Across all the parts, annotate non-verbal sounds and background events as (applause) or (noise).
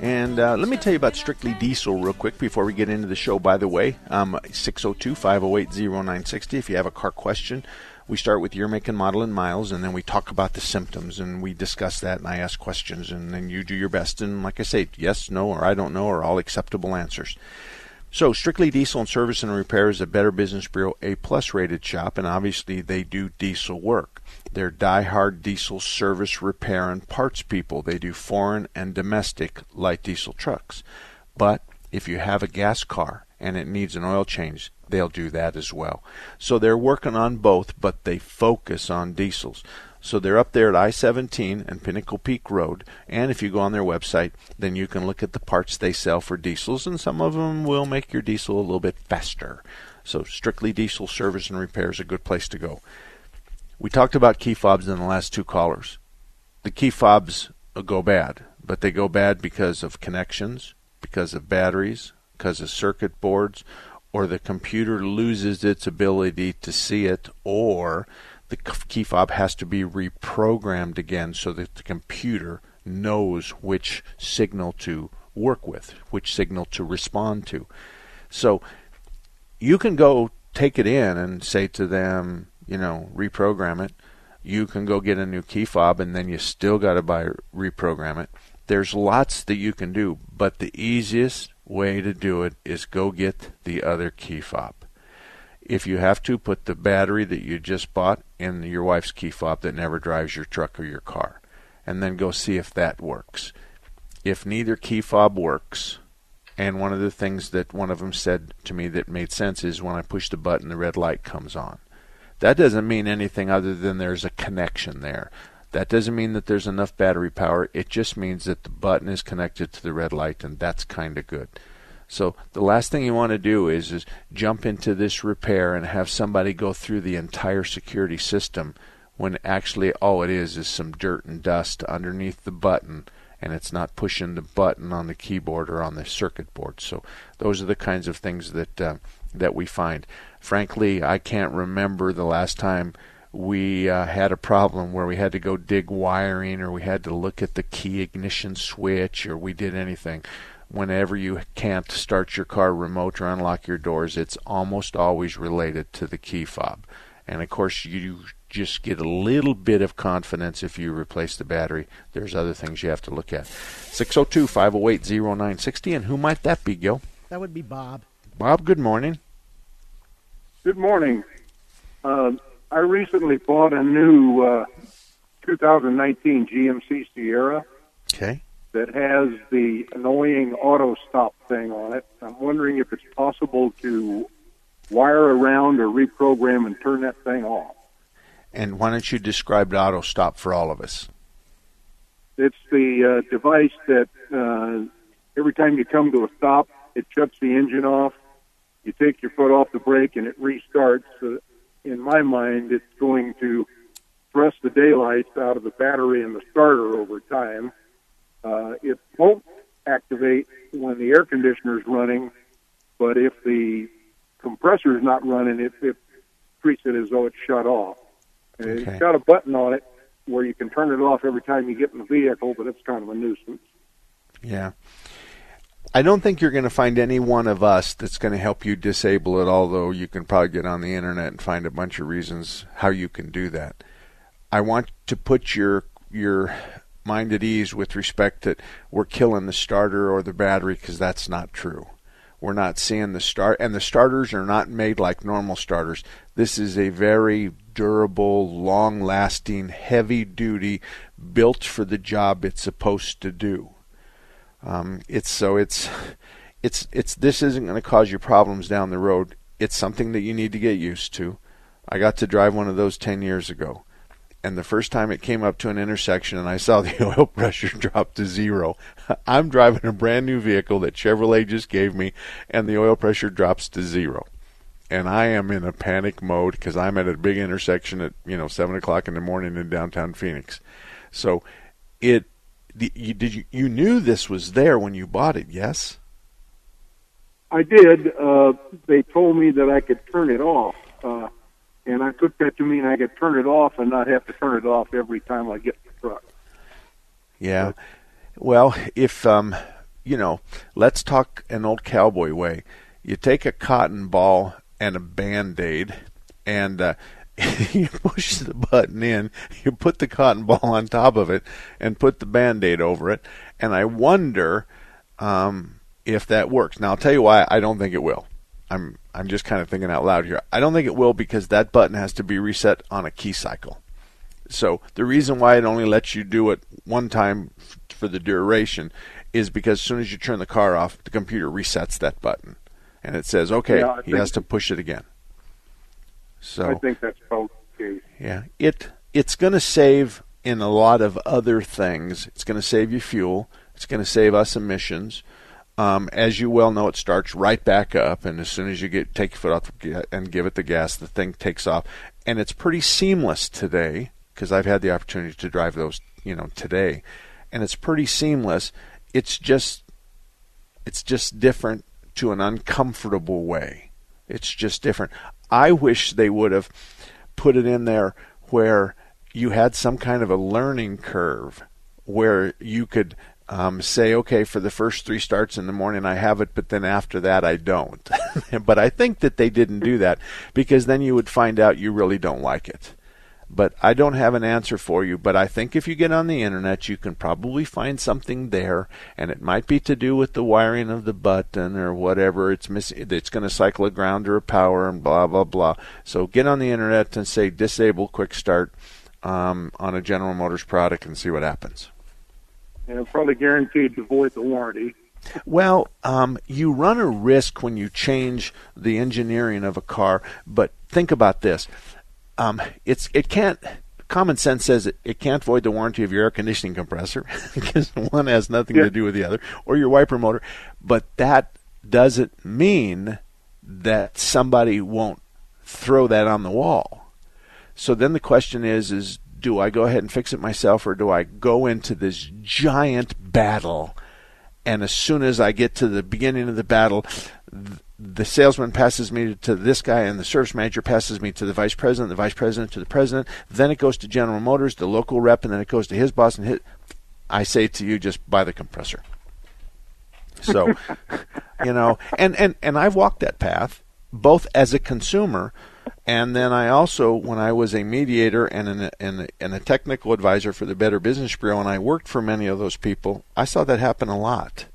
And uh, let me tell you about Strictly Diesel real quick before we get into the show, by the way. Um, 602 508 0960. If you have a car question, we start with your make and model and miles, and then we talk about the symptoms and we discuss that, and I ask questions, and then you do your best. And like I say, yes, no, or I don't know are all acceptable answers. So, Strictly Diesel and Service and Repair is a Better Business Bureau A plus rated shop, and obviously they do diesel work. They're die-hard diesel service, repair, and parts people. They do foreign and domestic light diesel trucks. But if you have a gas car and it needs an oil change, they'll do that as well. So they're working on both, but they focus on diesels. So they're up there at I 17 and Pinnacle Peak Road. And if you go on their website, then you can look at the parts they sell for diesels, and some of them will make your diesel a little bit faster. So, strictly diesel service and repair is a good place to go. We talked about key fobs in the last two callers. The key fobs go bad, but they go bad because of connections, because of batteries, because of circuit boards, or the computer loses its ability to see it, or the key fob has to be reprogrammed again so that the computer knows which signal to work with, which signal to respond to. So you can go take it in and say to them, you know, reprogram it. You can go get a new key fob and then you still got to buy reprogram it. There's lots that you can do, but the easiest way to do it is go get the other key fob if you have to, put the battery that you just bought in your wife's key fob that never drives your truck or your car, and then go see if that works. If neither key fob works, and one of the things that one of them said to me that made sense is when I push the button, the red light comes on. That doesn't mean anything other than there's a connection there. That doesn't mean that there's enough battery power. It just means that the button is connected to the red light, and that's kind of good. So the last thing you want to do is is jump into this repair and have somebody go through the entire security system when actually all it is is some dirt and dust underneath the button and it's not pushing the button on the keyboard or on the circuit board. So those are the kinds of things that uh, that we find. Frankly, I can't remember the last time we uh, had a problem where we had to go dig wiring or we had to look at the key ignition switch or we did anything whenever you can't start your car remote or unlock your doors, it's almost always related to the key fob. And of course, you just get a little bit of confidence if you replace the battery. There's other things you have to look at. 602 508 0960. And who might that be, Gil? That would be Bob. Bob, good morning. Good morning. Uh, I recently bought a new uh, 2019 GMC Sierra. Okay that has the annoying auto stop thing on it. I'm wondering if it's possible to wire around or reprogram and turn that thing off. And why don't you describe the auto stop for all of us? It's the uh, device that uh, every time you come to a stop, it shuts the engine off. You take your foot off the brake and it restarts. Uh, in my mind, it's going to thrust the daylights out of the battery and the starter over time uh, it won't activate when the air conditioner is running, but if the compressor is not running, it, it treats it as though it's shut off. Okay. It's got a button on it where you can turn it off every time you get in the vehicle, but it's kind of a nuisance. Yeah. I don't think you're going to find any one of us that's going to help you disable it, although you can probably get on the internet and find a bunch of reasons how you can do that. I want to put your your mind at ease with respect that we're killing the starter or the battery because that's not true. We're not seeing the start, and the starters are not made like normal starters. This is a very durable, long lasting, heavy duty, built for the job it's supposed to do. Um, it's so it's it's it's this isn't going to cause you problems down the road. It's something that you need to get used to. I got to drive one of those 10 years ago and the first time it came up to an intersection and I saw the (laughs) oil pressure drop to zero, (laughs) I'm driving a brand new vehicle that Chevrolet just gave me, and the oil pressure drops to zero. And I am in a panic mode because I'm at a big intersection at you know seven o'clock in the morning in downtown Phoenix. So, it you, did you you knew this was there when you bought it? Yes. I did. Uh, they told me that I could turn it off. Uh, and I took that to mean I could turn it off and not have to turn it off every time I get in the truck. Yeah. Well, if um, you know, let's talk an old cowboy way. You take a cotton ball and a band-aid and uh, (laughs) you push the button in, you put the cotton ball on top of it and put the band-aid over it, and I wonder um, if that works. Now I'll tell you why I don't think it will. I'm I'm just kind of thinking out loud here. I don't think it will because that button has to be reset on a key cycle. So the reason why it only lets you do it one time f- for the duration is because as soon as you turn the car off, the computer resets that button, and it says, "Okay, Yeah, he has to push it again." So I think that's the case. yeah, it it's going to save in a lot of other things. It's going to save you fuel. It's going to save us emissions. Um, as you well know, it starts right back up, and as soon as you get take your foot off and give it the gas, the thing takes off, and it's pretty seamless today because I've had the opportunity to drive those, you know, today, and it's pretty seamless. It's just it's just different to an uncomfortable way. It's just different. I wish they would have put it in there where you had some kind of a learning curve where you could um, say, okay, for the first three starts in the morning I have it, but then after that I don't. (laughs) but I think that they didn't do that because then you would find out you really don't like it. But I don't have an answer for you. But I think if you get on the internet, you can probably find something there, and it might be to do with the wiring of the button or whatever. It's missing. It's going to cycle a ground or a power and blah blah blah. So get on the internet and say disable quick start um, on a General Motors product and see what happens. And probably guaranteed to void the warranty. Well, um, you run a risk when you change the engineering of a car, but think about this: um, it's it can't. Common sense says it, it can't void the warranty of your air conditioning compressor (laughs) because one has nothing Yeah. to do with the other, or your wiper motor. But that doesn't mean that somebody won't throw that on the wall. So then the question is: is do I go ahead and fix it myself, or do I go into this giant battle? and as soon as I get to the beginning of the battle, the salesman passes me to this guy, and the service manager passes me to the vice president, the vice president to the president. Then it goes to General Motors, the local rep, and then it goes to his boss. And his, I say to you, just buy the compressor. So, (laughs) you know, and, and, and I've walked that path both as a consumer and then I also, when I was a mediator and, an, and, and a technical advisor for the Better Business Bureau, and I worked for many of those people, I saw that happen a lot.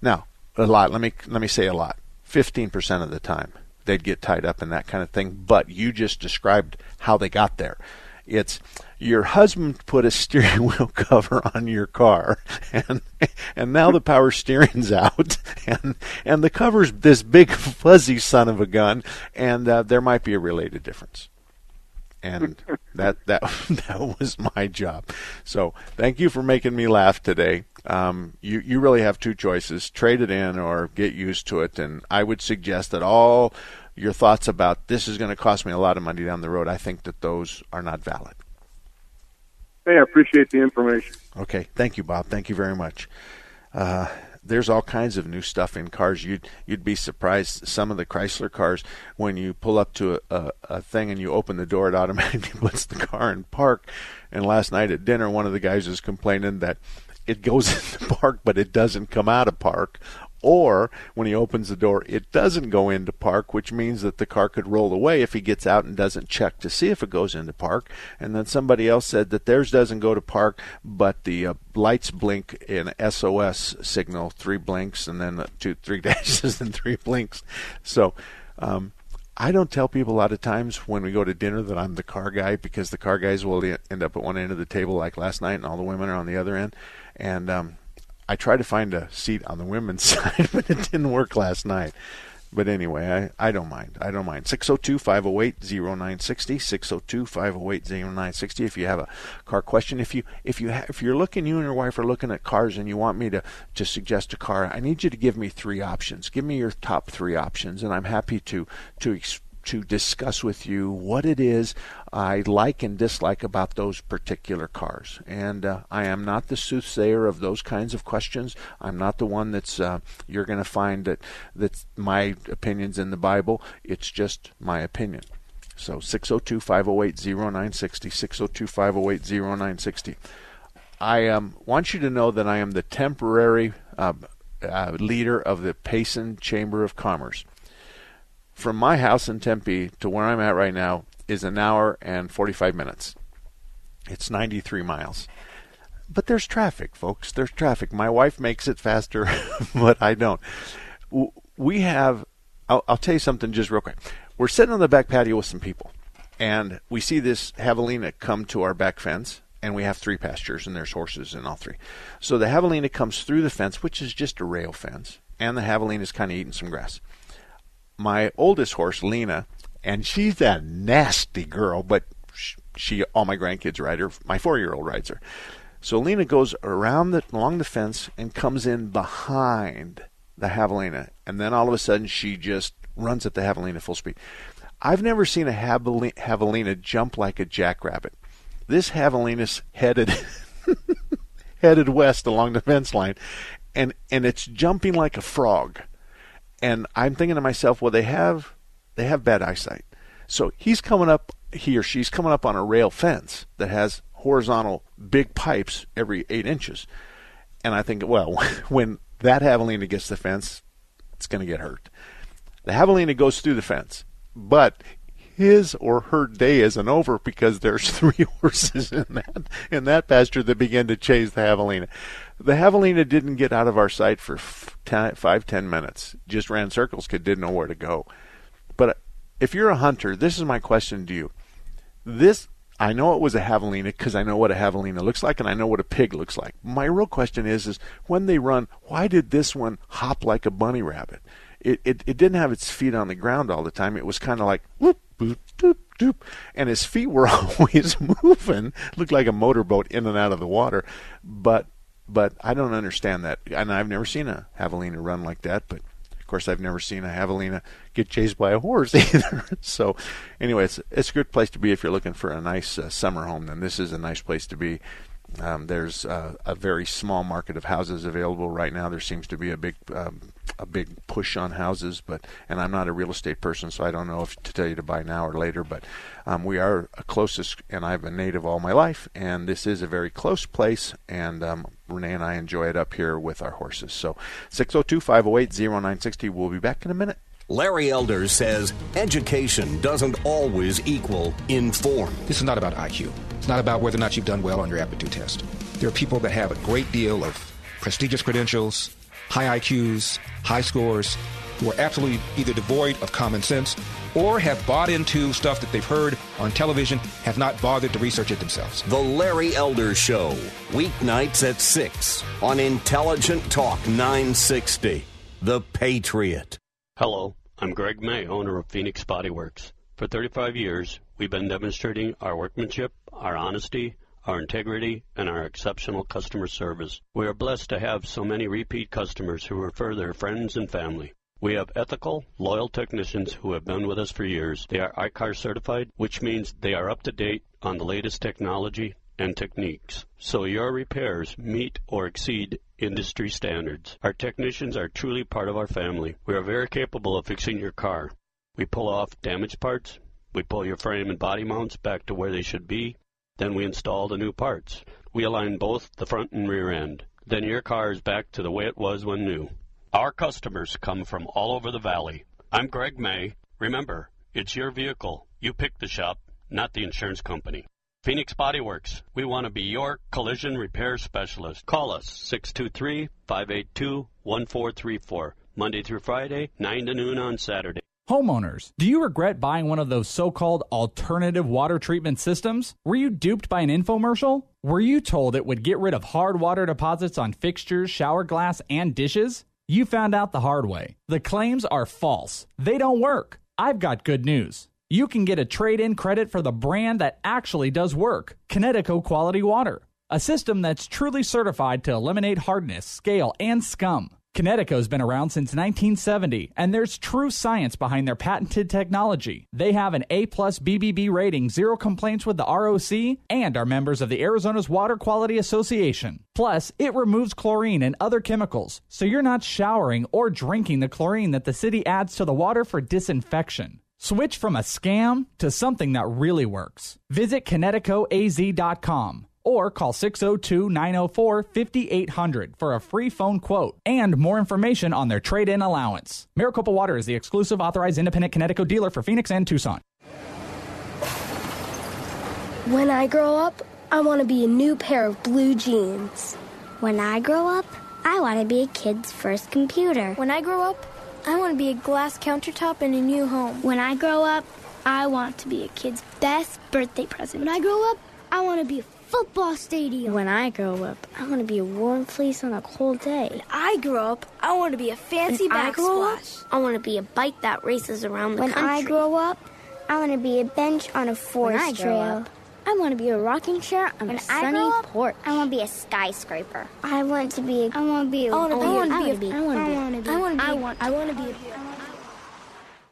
Now, a lot. Let me let me say a lot. Fifteen percent of the time, they'd get tied up in that kind of thing. But you just described how they got there. It's your husband put a steering (laughs) wheel cover on your car, (laughs) and and now the power steering's out, (laughs) and and the cover's this big fuzzy son of a gun, and uh, there might be a related difference. And that that that was my job. So thank you for making me laugh today. Um, you you really have two choices: trade it in or get used to it. And I would suggest that all your thoughts about this is going to cost me a lot of money down the road. I think that those are not valid. Hey, I appreciate the information. Okay, thank you, Bob. Thank you very much. Uh, there's all kinds of new stuff in cars. You'd you'd be surprised. Some of the Chrysler cars, when you pull up to a, a, a thing and you open the door, it (laughs) automatically puts the car in park. And last night at dinner, one of the guys was complaining that it goes (laughs) into park, but it doesn't come out of park. Or when he opens the door, it doesn't go into park, which means that the car could roll away if he gets out and doesn't check to see if it goes into park. And then somebody else said that theirs doesn't go to park, but the uh, lights blink in SOS signal, three blinks and then two, three (laughs) dashes and three blinks. So, um, I don't tell people a lot of times when we go to dinner that I'm the car guy because the car guys will end up at one end of the table like last night and all the women are on the other end. And um, I tried to find a seat on the women's (laughs) side, but it didn't work last night. But anyway, I, I don't mind. I don't mind. 602 508 0960. 602 508 0960. If you have a car question, if, you, if, you ha- if you're looking, you and your wife are looking at cars and you want me to, to suggest a car, I need you to give me three options. Give me your top three options, and I'm happy to, to explain to discuss with you what it is I like and dislike about those particular cars. And uh, I am not the soothsayer of those kinds of questions. I'm not the one that's uh, you're going to find that that's my opinions in the Bible. It's just my opinion. So 602 508 0960, 602 508 0960. I um, want you to know that I am the temporary uh, uh leader of the Payson Chamber of Commerce from my house in Tempe to where I'm at right now is an hour and 45 minutes. It's 93 miles. But there's traffic, folks. There's traffic. My wife makes it faster, (laughs) but I don't. We have, I'll, I'll tell you something just real quick. We're sitting on the back patio with some people, and we see this javelina come to our back fence, and we have three pastures, and there's horses in all three. So the javelina comes through the fence, which is just a rail fence, and the javelina is kind of eating some grass my oldest horse, Lena, and she's a nasty girl, but she, all my grandkids ride her. My four year old rides her. So Lena goes around the along the fence and comes in behind the javelina, and then all of a sudden she just runs at the javelina full speed. I've never seen a javelina jump like a jackrabbit. This javelina's headed (laughs) headed west along the fence line, and and it's jumping like a frog and I'm thinking to myself, well, they have they have bad eyesight. So he's coming up, he or she's coming up on a rail fence that has horizontal big pipes every eight inches. And I think, well, (laughs) when that javelina gets the fence, it's going to get hurt. The javelina goes through the fence, but his or her day isn't over because there's (laughs) three horses in that in that pasture that begin to chase the javelina. The javelina didn't get out of our sight for ten, five ten minutes. Just ran circles because didn't know where to go. But uh, if you're a hunter, this is my question to you. This I know it was a javelina because I know what a javelina looks like and I know what a pig looks like. My real question is, is when they run, why did this one hop like a bunny rabbit? It, it, it didn't have its feet on the ground all the time. It was kind of like whoop, boop, doop, doop. And his feet were (laughs) always (laughs) moving, looked like a motorboat in and out of the water. But but I don't understand that. And I've never seen a javelina run like that. But of course, I've never seen a javelina get chased by a horse (laughs) either. so anyway, it's it's a good place to be if you're looking for a nice uh, summer home. Then this is a nice place to be. Um, there's uh, a very small market of houses available right now. There seems to be a big um, a big push on houses, but and I'm not a real estate person, so I don't know if to tell you to buy now or later. But um, we are closest, and I've been native all my life, and this is a very close place, and um, Renee and I enjoy it up here with our horses. So 602-508-0960. We'll be back in a minute. Larry Elder says education doesn't always equal informed. This is not about IQ. It's not about whether or not you've done well on your aptitude test. There are people that have a great deal of prestigious credentials, high IQs, high scores, who are absolutely either devoid of common sense or have bought into stuff that they've heard on television, have not bothered to research it themselves. The Larry Elder Show, weeknights at 6 on Intelligent Talk 960. The Patriot. Hello. I'm Greg May, owner of Phoenix Body Works. For 35 years, we've been demonstrating our workmanship, our honesty, our integrity, and our exceptional customer service. We are blessed to have so many repeat customers who refer their friends and family. We have ethical, loyal technicians who have been with us for years. They are ICAR certified, which means they are up to date on the latest technology and techniques, so your repairs meet or exceed industry standards. Our technicians are truly part of our family. We are very capable of fixing your car. We pull off damaged parts, we pull your frame and body mounts back to where they should be, then we install the new parts. We align both the front and rear end. Then your car is back to the way it was when new. Our customers come from all over the valley. I'm Greg May. Remember, it's your vehicle. You pick the shop, not the insurance company. Phoenix Body Works. We want to be your collision repair specialist. Call us 623 582 1434. Monday through Friday, 9 to noon on Saturday. Homeowners, do you regret buying one of those so called alternative water treatment systems? Were you duped by an infomercial? Were you told it would get rid of hard water deposits on fixtures, shower glass, and dishes? You found out the hard way. The claims are false, they don't work. I've got good news. You can get a trade in credit for the brand that actually does work Kinetico Quality Water, a system that's truly certified to eliminate hardness, scale, and scum. Kinetico's been around since 1970, and there's true science behind their patented technology. They have an A plus BBB rating, zero complaints with the ROC, and are members of the Arizona's Water Quality Association. Plus, it removes chlorine and other chemicals, so you're not showering or drinking the chlorine that the city adds to the water for disinfection. Switch from a scam to something that really works. Visit KineticoAZ.com or call 602 904 5800 for a free phone quote and more information on their trade in allowance. Maricopa Water is the exclusive authorized independent Kinetico dealer for Phoenix and Tucson. When I grow up, I want to be a new pair of blue jeans. When I grow up, I want to be a kid's first computer. When I grow up, I want to be a glass countertop in a new home. When I grow up, I want to be a kid's best birthday present. When I grow up, I want to be a football stadium. When I grow up, I want to be a warm fleece on a cold day. When I grow up, I want to be a fancy when backsplash. I, I want to be a bike that races around the when country. When I grow up, I want to be a bench on a forest trail. Up, I want to be a rocking chair on when a sunny up, porch. I want to be a skyscraper. I want to be. A, I want to be. A, I want to be. I want to be. I want to be. I want to be. I. I want to be.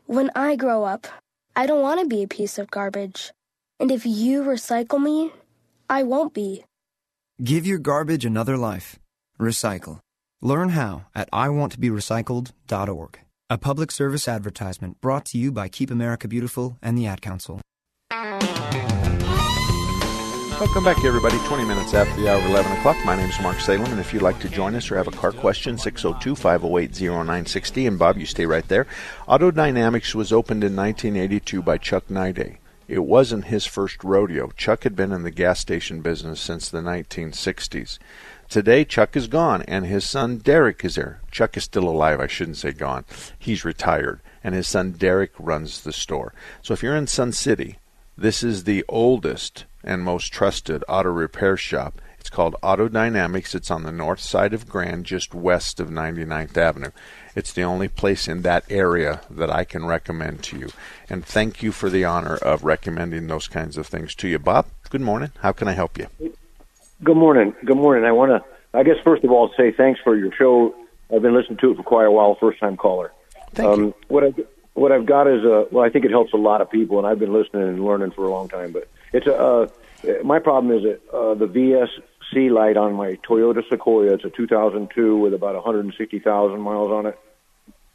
When I grow up, I don't want to be a piece of garbage. And if you recycle me, I won't be. Give your garbage another life. Recycle. Learn how at iwanttoberecycled.org. A public service advertisement brought to you by Keep America Beautiful and the Ad Council. Welcome back, everybody. 20 minutes after the hour of 11 o'clock. My name is Mark Salem, and if you'd like to join us or have a car question, 602 508 0960. And Bob, you stay right there. Auto Dynamics was opened in 1982 by Chuck Nide. It wasn't his first rodeo. Chuck had been in the gas station business since the 1960s. Today, Chuck is gone, and his son Derek is there. Chuck is still alive, I shouldn't say gone. He's retired, and his son Derek runs the store. So if you're in Sun City, this is the oldest and most trusted auto repair shop. It's called Auto Dynamics. It's on the north side of Grand, just west of 99th Avenue. It's the only place in that area that I can recommend to you. And thank you for the honor of recommending those kinds of things to you. Bob, good morning. How can I help you? Good morning. Good morning. I want to, I guess, first of all, say thanks for your show. I've been listening to it for quite a while, first time caller. Thank um, you. What I, what I've got is a, well, I think it helps a lot of people, and I've been listening and learning for a long time, but it's a, uh, my problem is that uh, the VSC light on my Toyota Sequoia. It's a 2002 with about 160,000 miles on it.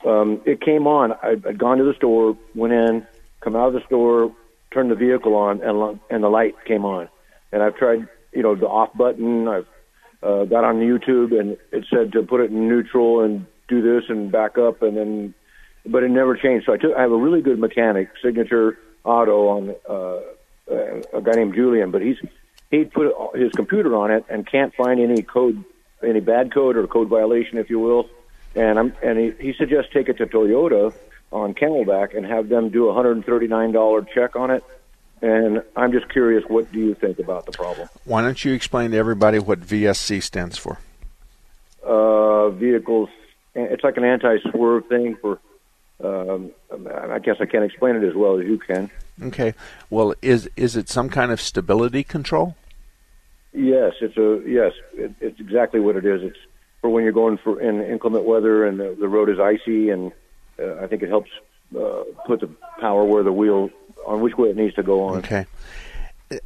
Um, it came on. I'd, I'd gone to the store, went in, come out of the store, turned the vehicle on, and and the light came on. And I've tried, you know, the off button. I've uh, got on YouTube, and it said to put it in neutral and do this and back up, and then, but it never changed. So I took. I have a really good mechanic, Signature Auto, on. Uh, a guy named Julian, but he's he put his computer on it and can't find any code, any bad code or code violation, if you will. And I'm and he, he suggests take it to Toyota on Camelback and have them do a hundred and thirty nine dollar check on it. And I'm just curious, what do you think about the problem? Why don't you explain to everybody what VSC stands for? Uh, vehicles. It's like an anti-swerve thing for. Um, I guess I can't explain it as well as you can. Okay. Well, is is it some kind of stability control? Yes, it's a yes. It, it's exactly what it is. It's for when you're going for in inclement weather and the, the road is icy, and uh, I think it helps uh, put the power where the wheel on which way it needs to go on. Okay.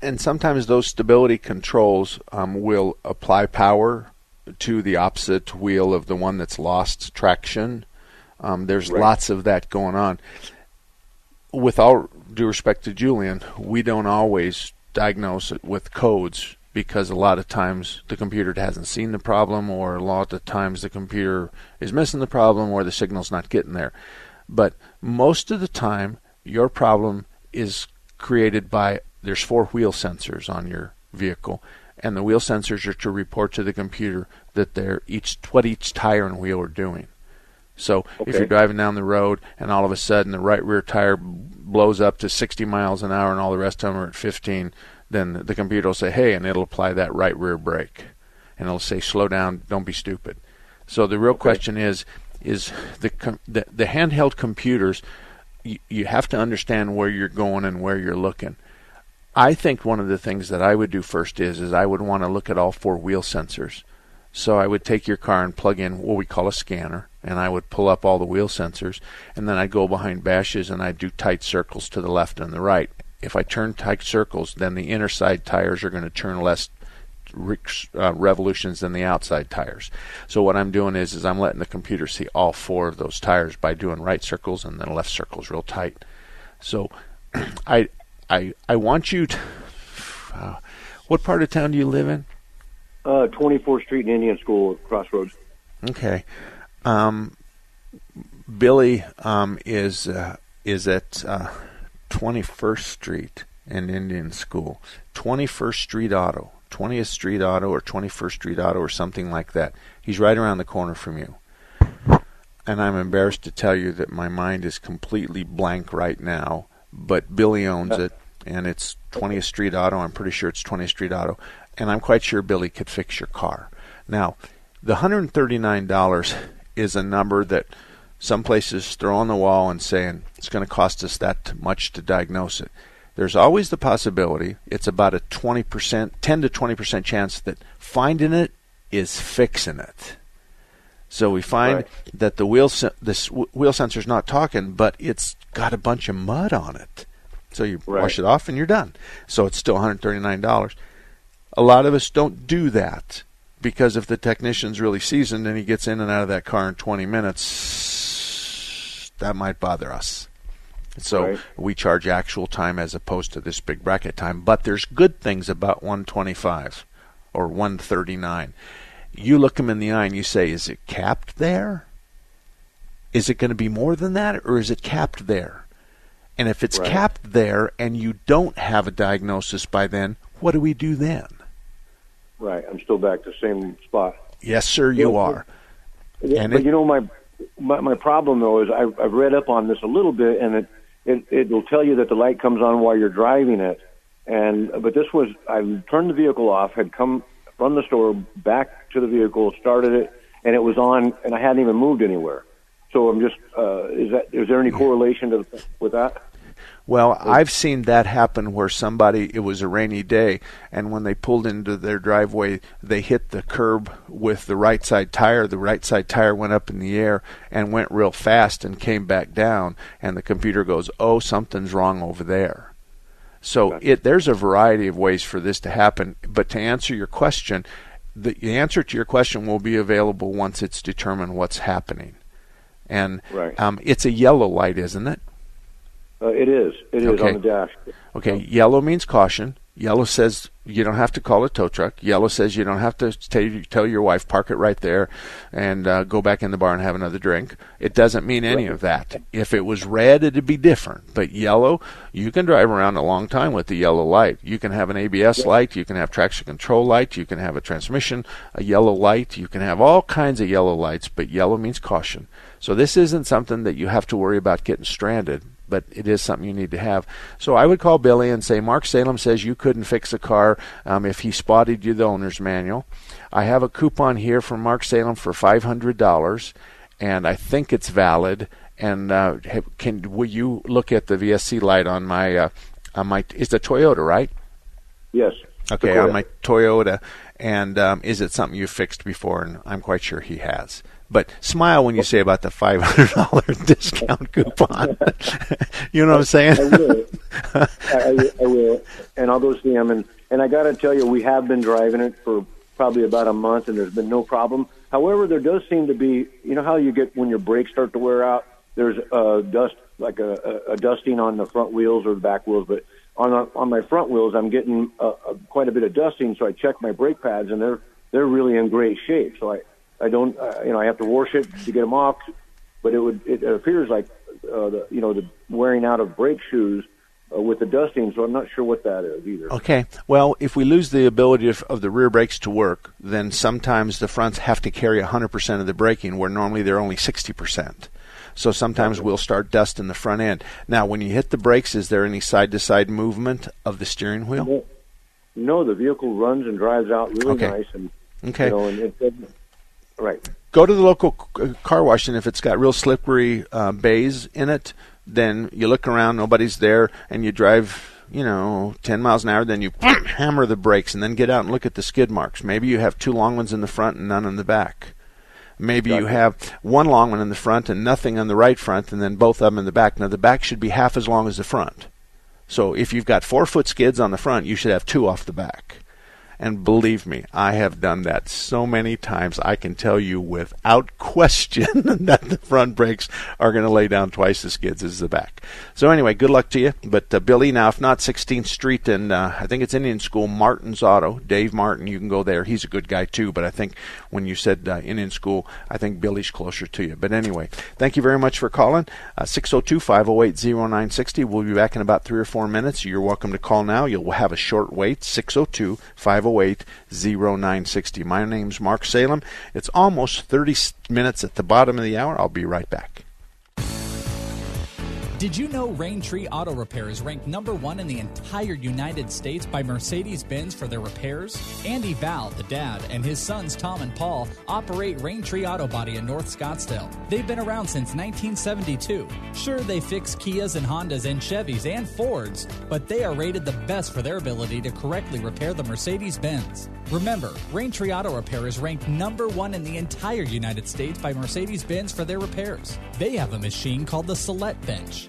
And sometimes those stability controls um, will apply power to the opposite wheel of the one that's lost traction. Um, there's right. lots of that going on. With all due respect to Julian, we don't always diagnose it with codes because a lot of times the computer hasn't seen the problem, or a lot of times the computer is missing the problem, or the signal's not getting there. But most of the time, your problem is created by there's four wheel sensors on your vehicle, and the wheel sensors are to report to the computer that they're each what each tire and wheel are doing. So Okay. if you're driving down the road and all of a sudden the right rear tire blows up to 60 miles an hour and all the rest of them are at 15, then the computer will say, "Hey," and it'll apply that right rear brake, and it'll say, "Slow down, don't be stupid." So the real question is, is the com- the, the handheld computers? You, you have to understand where you're going and where you're looking. I think one of the things that I would do first is is I would want to look at all four wheel sensors. So I would take your car and plug in what we call a scanner, and I would pull up all the wheel sensors, and then I'd go behind Bashas' and I'd do tight circles to the left and the right. If I turn tight circles, then the inner side tires are going to turn less uh, revolutions than the outside tires. So what I'm doing is is I'm letting the computer see all four of those tires by doing right circles and then left circles real tight. So (clears throat) I I I want you to. (sighs) Uh, what part of town do you live in? Uh, 24th Street and Indian School Crossroads. Okay. Um, Billy um, is uh, is at uh, 21st Street and Indian School. 21st Street Auto, 20th Street Auto, or 21st Street Auto, or something like that. He's right around the corner from you. And I'm embarrassed to tell you that my mind is completely blank right now. But Billy owns it, and it's 20th Street Auto. I'm pretty sure it's 20th Street Auto, and I'm quite sure Billy could fix your car. Now, the $139 is a number that some places throw on the wall and saying it's going to cost us that much to diagnose it. There's always the possibility, it's about a 20%, 10 to 20% chance that finding it is fixing it. So we find Right. that the wheel this wheel sensor's not talking, but it's got a bunch of mud on it. So you Right. wash it off and you're done. So it's still $139. A lot of us don't do that because if the technician's really seasoned and he gets in and out of that car in 20 minutes, that might bother us. So Right. we charge actual time as opposed to this big bracket time. But there's good things about 125 or 139. You look him in the eye and you say, "Is it capped there? Is it going to be more than that, or is it capped there?" And if it's Right. capped there and you don't have a diagnosis by then, what do we do then? I'm still back to the same spot. Yes, sir, you Yeah, are. Yeah, And but it- you know my, my my problem though is I've, I've read up on this a little bit, and it, it it will tell you that the light comes on while you're driving it. And but this was I turned the vehicle off, had come from the store back to the vehicle, started it, and it was on, and I hadn't even moved anywhere. So I'm just uh, is that is there any correlation to with that? Well, I've seen that happen where somebody, it was a rainy day, and when they pulled into their driveway, they hit the curb with the right side tire. The right side tire went up in the air and went real fast and came back down, and the computer goes, Oh, something's wrong over there. So it, there's a variety of ways for this to happen. But to answer your question, the, the answer to your question will be available once it's determined what's happening. And Right. um, it's a yellow light, isn't it? Uh, it is. It is Okay. on the dash. Okay, yellow means caution. Yellow says you don't have to call a tow truck. Yellow says you don't have to tell, tell your wife park it right there and uh, go back in the bar and have another drink. It doesn't mean any of that. If it was red, it'd be different. But yellow, you can drive around a long time with the yellow light. You can have an ABS light. You can have traction control light. You can have a transmission, a yellow light. You can have all kinds of yellow lights. But yellow means caution. So this isn't something that you have to worry about getting stranded but it is something you need to have. So I would call Billy and say, Mark Salem says you couldn't fix a car um, if he spotted you the owner's manual. I have a coupon here from Mark Salem for five hundred dollars, and I think it's valid. And uh, can will you look at the VSC light on my uh, on my is the Toyota right? Yes. Okay, on my Toyota. And um, is it something you've fixed before? And I'm quite sure he has. But smile when you say about the five hundred dollar (laughs) discount coupon. (laughs) you know what I'm saying? I will. I, I, will, and I'll go see them. And and I got to tell you, we have been driving it for probably about a month, and there's been no problem. However, there does seem to be, you know, how you get when your brakes start to wear out. There's uh, dust, like a, a, a dusting on the front wheels or the back wheels, but on on my front wheels, I'm getting uh, quite a bit of dusting. So I check my brake pads, and they're they're really in great shape. So I I don't uh, you know I have to wash it to get them off, but it would it appears like uh, the you know the wearing out of brake shoes uh, with the dusting, so I'm not sure what that is either. Okay. Well, if we lose the ability of, of the rear brakes to work, then sometimes the fronts have to carry 100% of the braking, where normally they're only 60%. So sometimes we'll start dust in the front end. Now, when you hit the brakes, is there any side to side movement of the steering wheel? No, no, the vehicle runs and drives out really Okay. nice, and Okay. you know, and it doesn't. Right. Go to the local car wash, and if it's got real slippery uh, bays in it, then you look around, nobody's there, and you drive, you know, 10 miles an hour, then you hammer the brakes, and then get out and look at the skid marks. Maybe you have two long ones in the front and none in the back. Maybe you have one long one in the front and nothing on the right front, and then both of them in the back. Now, the back should be half as long as the front. So if you've got four foot skids on the front, you should have two off the back. And believe me, I have done that so many times. I can tell you without (laughs) question that the front brakes are going to lay down twice as skids as the back. So anyway, good luck to you. But uh, Billy, now if not 16th Street and uh, I think it's Indian School, Martin's Auto, Dave Martin, you can go there. He's a good guy too. But I think when you said uh, Indian School, I think Billy's closer to you. But anyway, thank you very much for calling. Uh, 602-508-0960. We'll be back in about three or four minutes. You're welcome to call now. You'll have a short wait. 602-508-0960. My name's Mark Salem. It's almost 30 minutes at the bottom of the hour. I'll be right back. Did you know Raintree Auto Repair is ranked number one in the entire United States by Mercedes Benz for their repairs? Andy Val, the dad, and his sons Tom and Paul operate Raintree Auto Body in North Scottsdale. They've been around since 1972. Sure, they fix Kias and Hondas and Chevys and Fords, but they are rated the best for their ability to correctly repair the Mercedes Benz. Remember, Raintree Auto Repair is ranked number one in the entire United States by Mercedes Benz for their repairs. They have a machine called the Celette Bench.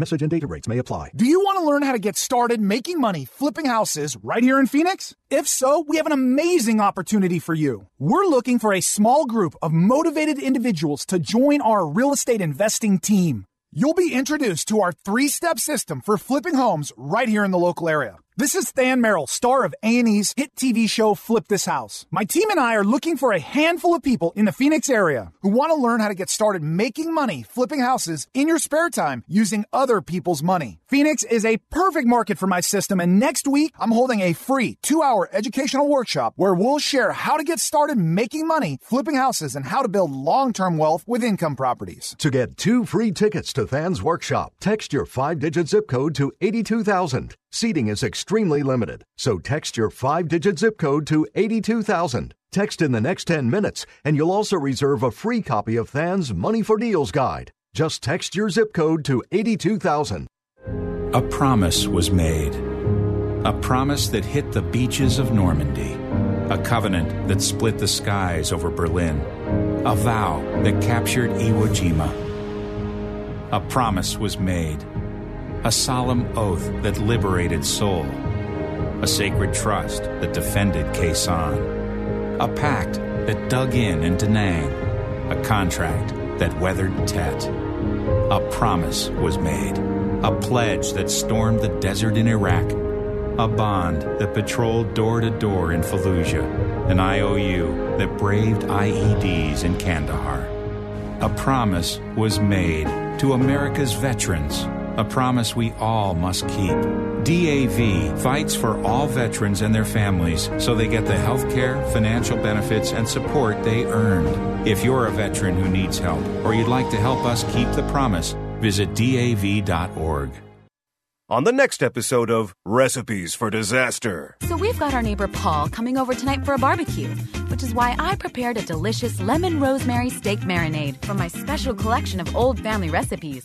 Message and data rates may apply. Do you want to learn how to get started making money flipping houses right here in Phoenix? If so, we have an amazing opportunity for you. We're looking for a small group of motivated individuals to join our real estate investing team. You'll be introduced to our three step system for flipping homes right here in the local area. This is Than Merrill, star of A&E's hit TV show Flip This House. My team and I are looking for a handful of people in the Phoenix area who want to learn how to get started making money flipping houses in your spare time using other people's money. Phoenix is a perfect market for my system, and next week I'm holding a free two hour educational workshop where we'll share how to get started making money flipping houses and how to build long term wealth with income properties. To get two free tickets to Than's workshop, text your five digit zip code to 82000. Seating is extremely limited, so text your five digit zip code to 82000. Text in the next 10 minutes, and you'll also reserve a free copy of Than's Money for Deals guide. Just text your zip code to 82000. A promise was made. A promise that hit the beaches of Normandy. A covenant that split the skies over Berlin. A vow that captured Iwo Jima. A promise was made. A solemn oath that liberated Seoul. A sacred trust that defended Quezon. A pact that dug in in Da Nang. A contract that weathered Tet. A promise was made. A pledge that stormed the desert in Iraq. A bond that patrolled door to door in Fallujah. An IOU that braved IEDs in Kandahar. A promise was made to America's veterans. A promise we all must keep. DAV fights for all veterans and their families so they get the health care, financial benefits, and support they earned. If you're a veteran who needs help or you'd like to help us keep the promise, visit DAV.org. On the next episode of Recipes for Disaster. So we've got our neighbor Paul coming over tonight for a barbecue, which is why I prepared a delicious lemon rosemary steak marinade from my special collection of old family recipes.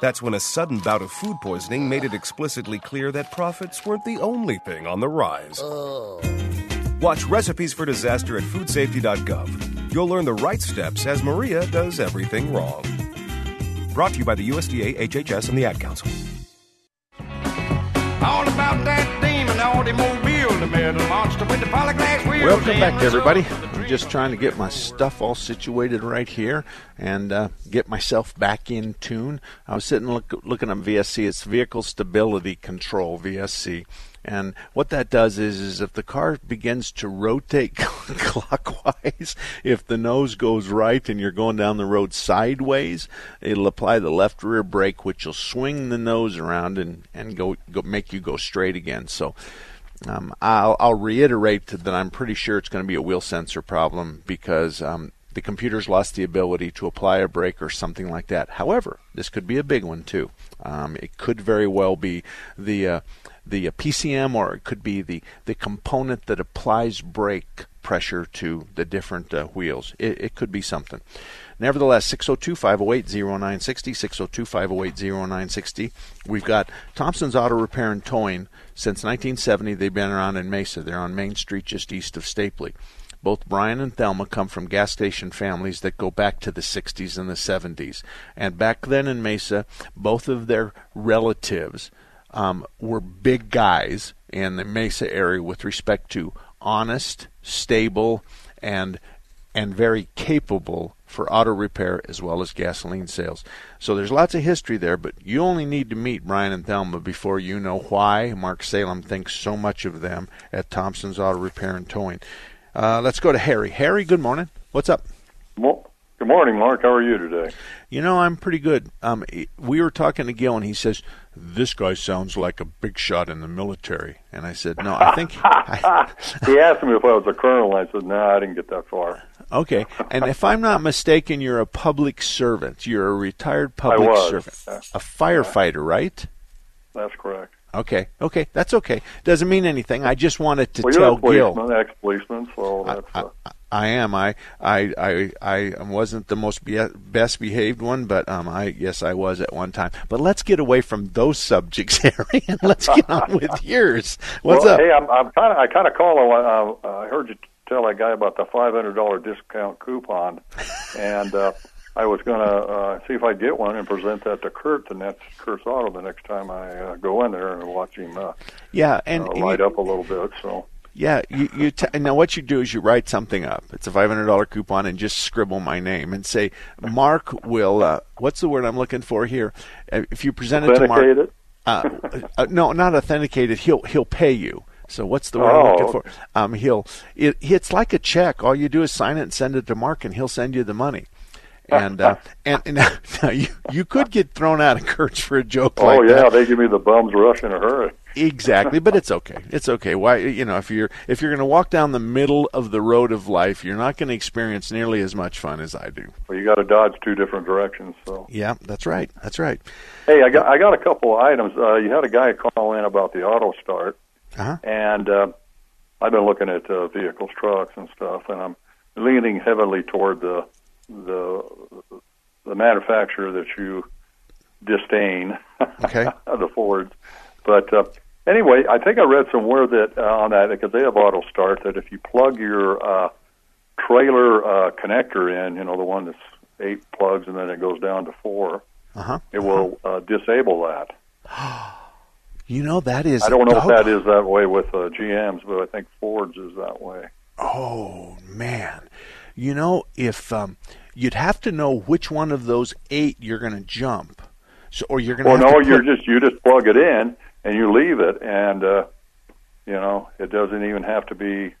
That's when a sudden bout of food poisoning made it explicitly clear that profits weren't the only thing on the rise. Oh. Watch Recipes for Disaster at foodsafety.gov. You'll learn the right steps as Maria does everything wrong. Brought to you by the USDA, HHS, and the Ad Council. All about that demon automobile, the metal Welcome back, everybody. I'm just trying to get my stuff all situated right here and uh, get myself back in tune. I was sitting look, looking at VSC. It's Vehicle Stability Control, VSC. And what that does is, is if the car begins to rotate (laughs) clockwise, if the nose goes right and you're going down the road sideways, it'll apply the left rear brake, which will swing the nose around and, and go, go make you go straight again. So um, I'll, I'll reiterate that I'm pretty sure it's going to be a wheel sensor problem because um, the computer's lost the ability to apply a brake or something like that. However, this could be a big one too. Um, it could very well be the uh, the uh, PCM or it could be the, the component that applies brake pressure to the different uh, wheels. It, it, could be something. Nevertheless, 602 508 0960, 602 508 0960. We've got Thompson's Auto Repair and Towing. Since 1970, they've been around in Mesa. They're on Main Street just east of Stapley. Both Brian and Thelma come from gas station families that go back to the 60s and the 70s. And back then in Mesa, both of their relatives um, were big guys in the Mesa area with respect to honest, stable, and and very capable for auto repair as well as gasoline sales. So there's lots of history there, but you only need to meet Brian and Thelma before you know why Mark Salem thinks so much of them at Thompson's Auto Repair and Towing. Uh, let's go to Harry. Harry, good morning. What's up? Well, good morning, Mark. How are you today? You know, I'm pretty good. Um, we were talking to Gil, and he says, this guy sounds like a big shot in the military. And I said, no, I think. (laughs) I, (laughs) he asked me if I was a colonel. I said, no, I didn't get that far. Okay. And if I'm not mistaken, you're a public servant. You're a retired public servant. A firefighter, right? That's correct. Okay, okay, that's okay. Doesn't mean anything. I just wanted to well, tell you're a policeman, Gil. So that's. I, I, I am. I, I, I, I wasn't the most be- best behaved one, but um, I yes, I was at one time. But let's get away from those subjects, (laughs) Harry, and let's get on with (laughs) yours. What's well, up? Hey, I'm, I'm kind of, I kind of call. Uh, I heard you tell that guy about the five hundred dollar discount coupon, and uh, I was going to uh, see if I get one and present that to Kurt, and that's Kurt's Auto the next time I uh, go in there and watch him. Uh, yeah, and, uh, and light you, up a little bit. So. Yeah, you, you t- now what you do is you write something up. It's a five hundred dollar coupon, and just scribble my name and say Mark will. Uh, what's the word I'm looking for here? Uh, if you present it to Mark, uh, uh, no, not authenticated. He'll he'll pay you. So what's the word oh, I'm looking for? Um, he'll it, it's like a check. All you do is sign it and send it to Mark, and he'll send you the money. And uh, (laughs) and, and (laughs) now you you could get thrown out of Kurt's for a joke. Like that. Oh like yeah, that. they give me the bums rush in a hurry. Exactly, but it's okay. It's okay. Why you know if you're if you're going to walk down the middle of the road of life, you're not going to experience nearly as much fun as I do. Well, you got to dodge two different directions. So yeah, that's right. That's right. Hey, I got I got a couple of items. Uh, you had a guy call in about the auto start, uh-huh. and uh, I've been looking at uh, vehicles, trucks, and stuff, and I'm leaning heavily toward the the the manufacturer that you disdain, okay, (laughs) the Fords, but. Uh, Anyway, I think I read somewhere that uh, on that because they have auto start that if you plug your uh, trailer uh, connector in, you know the one that's eight plugs and then it goes down to 4 uh-huh. it will uh, disable that. (gasps) You know that is. I don't know oh, if that is that way with uh, GMs, but I think Ford's is that way. Oh man, you know if um, you'd have to know which one of those eight you're going to jump, so or you're going to. Well, no, put... you're just you just plug it in and you leave it, and uh, you know it doesn't even have to be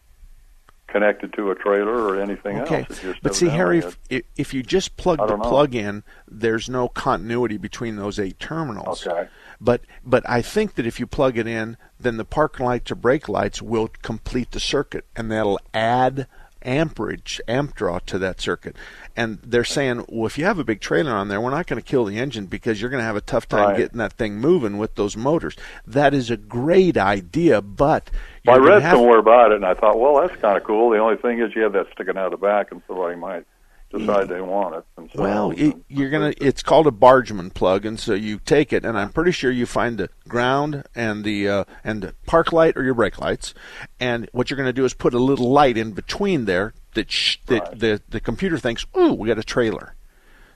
connected to a trailer or anything okay. else. But see, Harry, if, if you just plug the know. plug in, there's no continuity between those eight terminals. Okay. But but I think that if you plug it in, then the parking lights or brake lights will complete the circuit, and that'll add amperage, amp draw to that circuit. And they're saying, well, if you have a big trailer on there, we're not going to kill the engine because you're going to have a tough time Right. getting that thing moving with those motors. That is a great idea, but Well, I read somewhere about it, and I thought, well, that's kind of cool. The only thing is you have that sticking out of the back, and somebody might decide they want it. And so, Well, it, you're gonna. It's called a Bargman plug, and so you take it, and I'm pretty sure you find the ground and the uh, and the park light or your brake lights, and what you're gonna do is put a little light in between there that sh- that the the computer thinks, ooh, we got a trailer.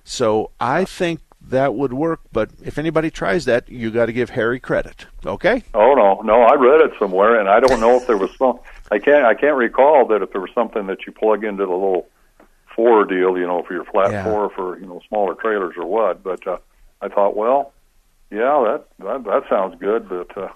So I think that would work, but if anybody tries that, you got to give Harry credit. Okay? Oh no, no, I read it somewhere, and I don't know if there was some. I can't. I can't recall that if there was something that you plug into the little four deal, you know, for your flat Yeah. four for you know smaller trailers or what. But uh, I thought, well, yeah, that that, that sounds good, but uh,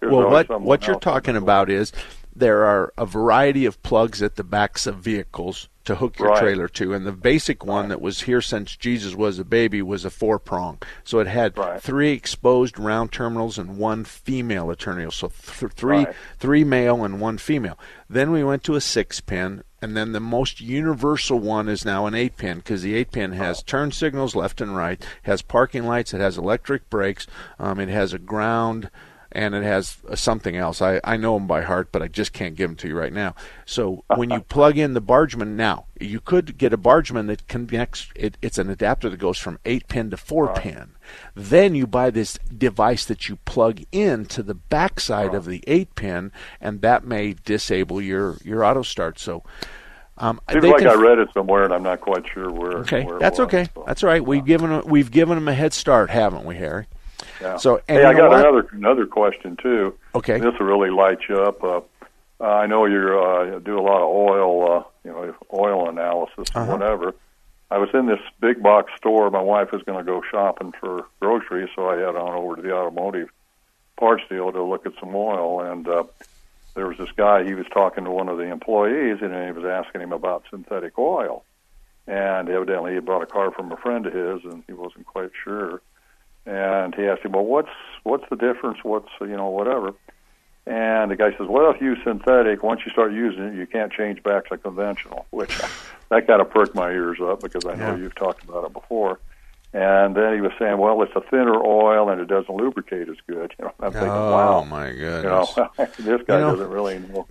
there's (laughs) well, what what you're talking about is there are a variety of plugs at the backs of vehicles to hook your Right. trailer to, and the basic one that was here since Jesus was a baby was a four prong. So it had three exposed round terminals and one female terminal. So th- three Right. three male and one female. Then we went to a six pin, and then the most universal one is now an eight pin because the eight pin has turn signals left and right, has parking lights, it has electric brakes, um, it has a ground, and it has something else. I, I know them by heart, but I just can't give them to you right now. So when you plug in the Bargman now, you could get a Bargman that connects. It, it's an adapter that goes from eight pin to four pin. Then you buy this device that you plug in to the backside of the eight pin, and that may disable your your auto start. So. Um, Seems like can- I read it somewhere, and I'm not quite sure where. Okay, where that's was, okay. so. That's all right. We've given 'em- we've given them a head start, haven't we, Harry? Yeah. So, and hey, I got another another question too. Okay. This will really light you up. Uh, uh, I know you uh, do a lot of oil, uh, you know, oil analysis Uh-huh. and whatever. I was in this big box store. My wife was going to go shopping for groceries, so I head on over to the automotive parts deal to look at some oil. And uh, there was this guy. He was talking to one of the employees, and he was asking him about synthetic oil. And evidently, he bought a car from a friend of his, and he wasn't quite sure and he asked him, "Well, what's what's the difference? What's you know whatever?" And the guy says, "Well, if you use synthetic, once you start using it, you can't change back to conventional." Which that kind of perked my ears up because I know Yeah. you've talked about it before. And then he was saying, "Well, it's a thinner oil and it doesn't lubricate as good." (laughs) You know, I'm thinking, Oh "Wow, my you know, goodness! (laughs) this guy You know, doesn't really know."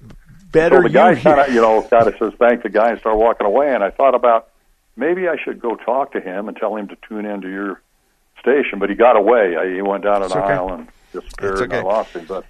Better so the guy kind of, (laughs) you know, kind of says thank the guy and start walking away. And I thought about maybe I should go talk to him and tell him to tune into your station. But he got away. I, he went down an okay. aisle and disappeared, It's and I lost him. But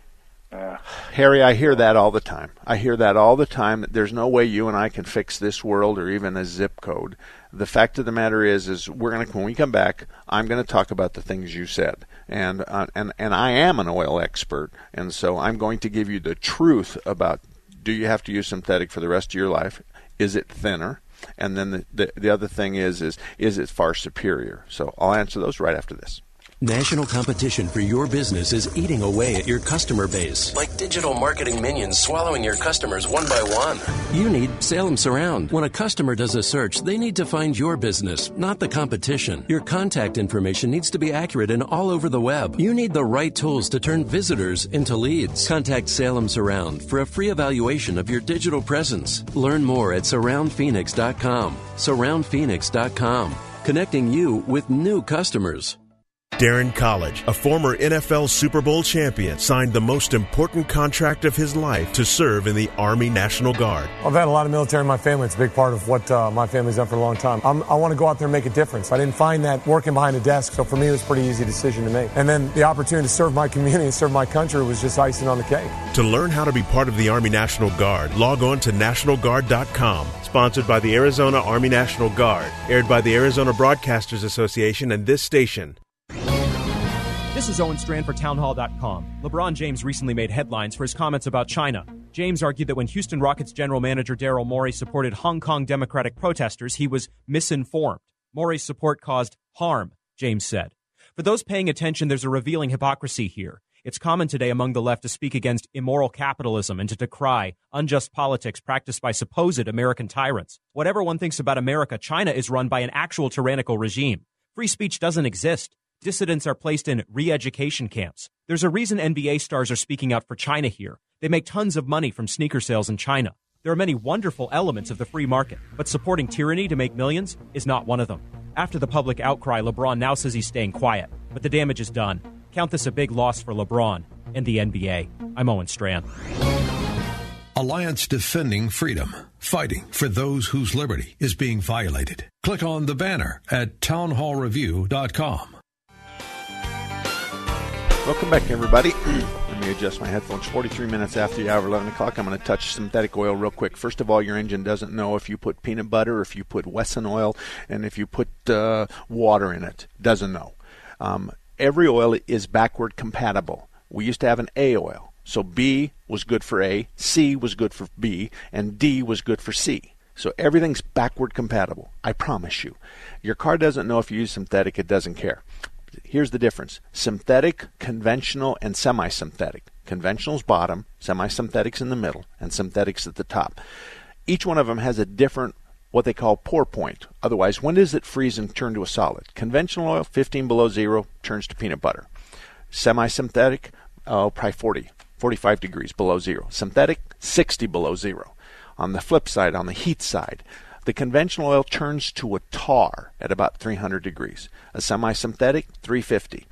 yeah, Harry, I hear that all the time. I hear that all the time. There's no way you and I can fix this world or even a zip code. The fact of the matter is, is we're gonna when we come back, I'm gonna talk about the things you said, and uh, and and I am an oil expert, and so I'm going to give you the truth about do you have to use synthetic for the rest of your life? Is it thinner? And then the, the the other thing is is is it far superior? So I'll answer those right after this. National competition for your business is eating away at your customer base. Like digital marketing minions swallowing your customers one by one. You need Salem Surround. When a customer does a search, they need to find your business, not the competition. Your contact information needs to be accurate and all over the web. You need the right tools to turn visitors into leads. Contact Salem Surround for a free evaluation of your digital presence. Learn more at surroundphoenix.com. Surroundphoenix.com. Connecting you with new customers. Darren College, a former NFL Super Bowl champion, signed the most important contract of his life to serve in the Army National Guard. I've had a lot of military in my family. It's a big part of what uh, my family's done for a long time. I'm, I want to go out there and make a difference. I didn't find that working behind a desk, so for me, it was a pretty easy decision to make. And then the opportunity to serve my (laughs) community and serve my country was just icing on the cake. To learn how to be part of the Army National Guard, log on to NationalGuard.com. Sponsored by the Arizona Army National Guard. Aired by the Arizona Broadcasters Association and this station. This is Owen Strachan for Townhall.com. LeBron James recently made headlines for his comments about China. James argued that when Houston Rockets general manager Daryl Morey supported Hong Kong Democratic protesters, he was misinformed. Morey's support caused harm, James said. For those paying attention, there's a revealing hypocrisy here. It's common today among the left to speak against immoral capitalism and to decry unjust politics practiced by supposed American tyrants. Whatever one thinks about America, China is run by an actual tyrannical regime. Free speech doesn't exist. Dissidents are placed in re education camps. There's a reason NBA stars are speaking out for China here. They make tons of money from sneaker sales in China. There are many wonderful elements of the free market, but supporting tyranny to make millions is not one of them. After the public outcry, LeBron now says he's staying quiet, but the damage is done. Count this a big loss for LeBron and the NBA. I'm Owen Strachan. Alliance Defending Freedom, fighting for those whose liberty is being violated. Click on the banner at townhallreview.com. Welcome back, everybody. Let me adjust my headphones. 43 minutes after the hour, 11 o'clock. I'm going to touch synthetic oil real quick. First of all, your engine doesn't know if you put peanut butter, if you put Wesson oil, and if you put uh, water in it. Doesn't know. Um, every oil is backward compatible. We used to have an A oil. So B was good for A, C was good for B, and D was good for C. So everything's backward compatible. I promise you. Your car doesn't know if you use synthetic, it doesn't care here's the difference synthetic, conventional, and semi synthetic. Conventional's bottom, semi synthetics in the middle, and synthetics at the top. Each one of them has a different what they call pour point. Otherwise, when does it freeze and turn to a solid? Conventional oil, 15 below zero, turns to peanut butter. Semi synthetic, oh, probably 40, 45 degrees below zero. Synthetic, 60 below zero. On the flip side, on the heat side, the conventional oil turns to a tar at about 300 degrees. A semi-synthetic, 350.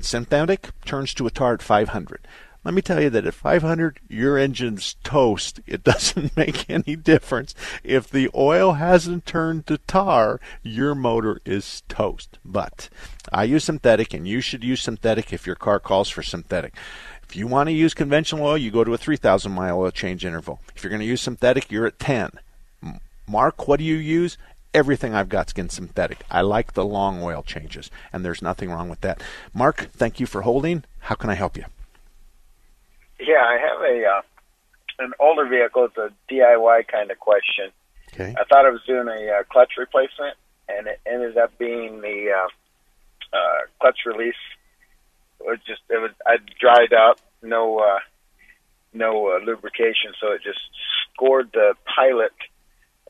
Synthetic turns to a tar at 500. Let me tell you that at 500, your engine's toast. It (laughs) doesn't make any difference. If the oil hasn't turned to tar, your motor is toast. But I use synthetic, and you should use synthetic if your car calls for synthetic. If you want to use conventional oil, you go to a 3,000 mile oil change interval. If you're going to use synthetic, you're at 10. Mark, what do you use? Everything I've got skin synthetic. I like the long oil changes, and there's nothing wrong with that. Mark, thank you for holding. How can I help you? Yeah, I have a uh, an older vehicle. It's a DIY kind of question. Okay. I thought I was doing a uh, clutch replacement, and it ended up being the uh, uh, clutch release. It was just it was I dried up, no uh, no uh, lubrication, so it just scored the pilot